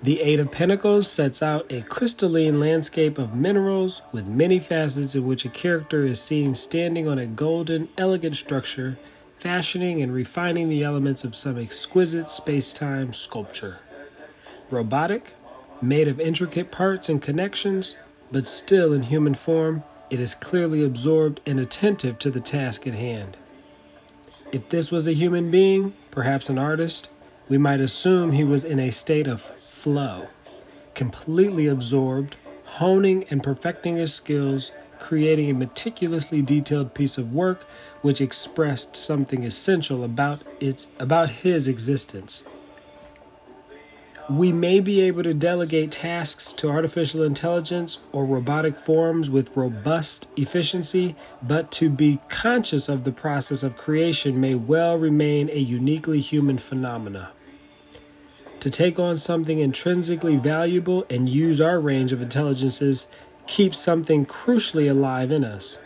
The Eight of Pentacles sets out a crystalline landscape of minerals with many facets in which a character is seen standing on a golden, elegant structure, fashioning and refining the elements of some exquisite space time sculpture. Robotic, made of intricate parts and connections, but still in human form, it is clearly absorbed and attentive to the task at hand. If this was a human being, perhaps an artist, we might assume he was in a state of flow, completely absorbed, honing and perfecting his skills, creating a meticulously detailed piece of work which expressed something essential about its about his existence. We may be able to delegate tasks to artificial intelligence or robotic forms with robust efficiency, but to be conscious of the process of creation may well remain a uniquely human phenomena. To take on something intrinsically valuable and use our range of intelligences keeps something crucially alive in us.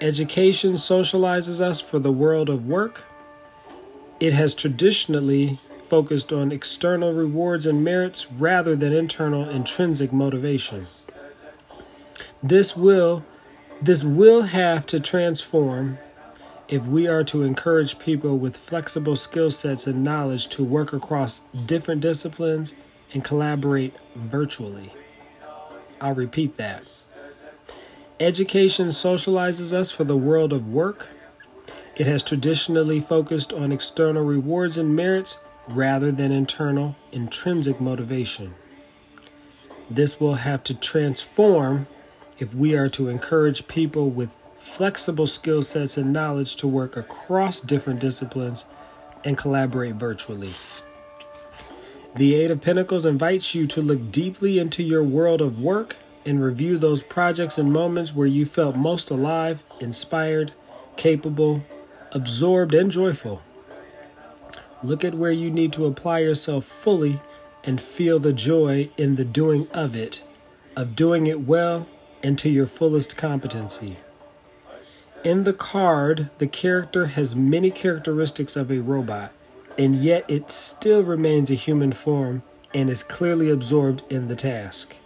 Education socializes us for the world of work. It has traditionally focused on external rewards and merits rather than internal intrinsic motivation. This will this will have to transform if we are to encourage people with flexible skill sets and knowledge to work across different disciplines and collaborate virtually. I'll repeat that. Education socializes us for the world of work. It has traditionally focused on external rewards and merits rather than internal, intrinsic motivation. This will have to transform if we are to encourage people with flexible skill sets and knowledge to work across different disciplines and collaborate virtually. The Eight of Pentacles invites you to look deeply into your world of work and review those projects and moments where you felt most alive, inspired, capable, absorbed, and joyful. Look at where you need to apply yourself fully and feel the joy in the doing of it, of doing it well and to your fullest competency. In the card, the character has many characteristics of a robot, and yet it still remains a human form and is clearly absorbed in the task.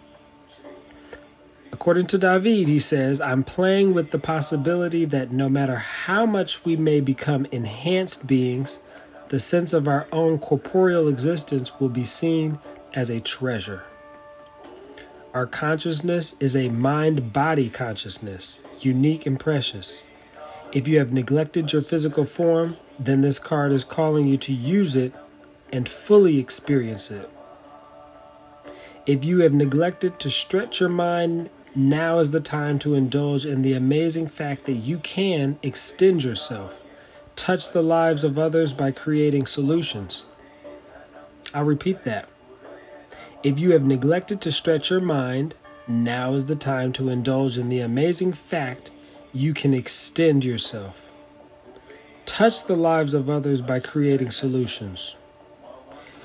According to David, he says, I'm playing with the possibility that no matter how much we may become enhanced beings, the sense of our own corporeal existence will be seen as a treasure. Our consciousness is a mind body consciousness, unique and precious. If you have neglected your physical form, then this card is calling you to use it and fully experience it. If you have neglected to stretch your mind, now is the time to indulge in the amazing fact that you can extend yourself touch the lives of others by creating solutions. I'll repeat that. If you have neglected to stretch your mind, now is the time to indulge in the amazing fact you can extend yourself. Touch the lives of others by creating solutions.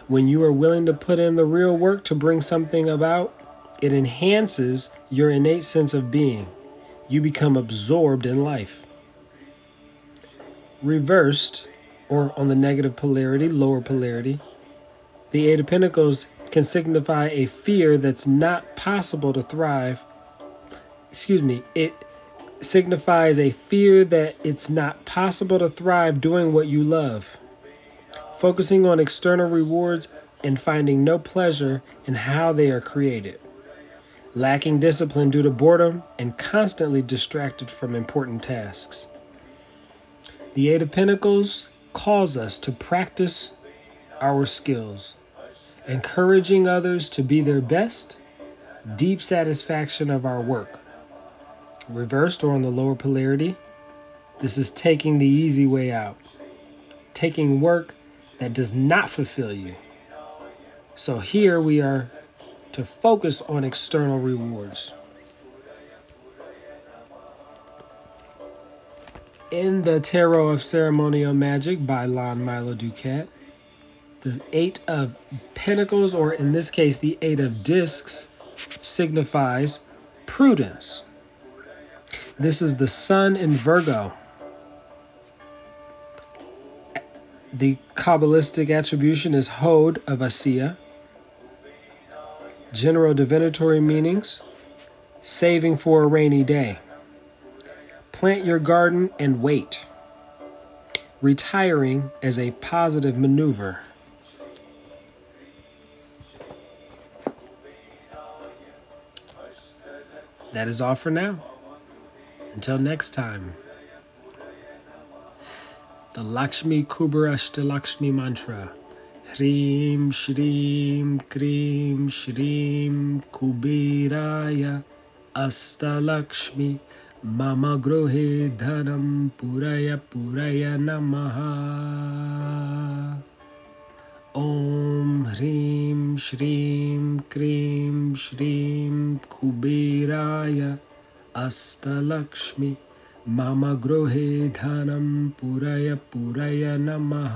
When you are willing to put in the real work to bring something about, it enhances your innate sense of being. You become absorbed in life reversed, or on the negative polarity, lower polarity, the Eight of Pentacles can signify a fear that's not possible to thrive. Excuse me, it signifies a fear that it's not possible to thrive doing what you love. Focusing on external rewards and finding no pleasure in how they are created. Lacking discipline due to boredom and constantly distracted from important tasks. The Eight of Pentacles calls us to practice our skills, encouraging others to be their best, deep satisfaction of our work. Reversed or on the lower polarity, this is taking the easy way out, taking work that does not fulfill you. So here we are to focus on external rewards. in the Tarot of Ceremonial Magic by Lon Milo DuQuette. The Eight of Pentacles, or in this case, the Eight of Discs, signifies prudence. This is the sun in Virgo. The Kabbalistic attribution is Hod of Assiah. General divinatory meanings saving for a rainy day. Plant your garden and wait. Retiring as a positive maneuver. That is all for now. Until next time. The Lakshmi Kubarashta Lakshmi mantra. Hrim Shrim Krim Shrim Kubiraya Astalakshmi Mama Grohe Dhanam Puraya Puraya Namaha Om Hrim Shrim Krim Shrim Kubiraya अस्तलक्ष्मि। मम गृहे धनं पुरय पुरय नमः।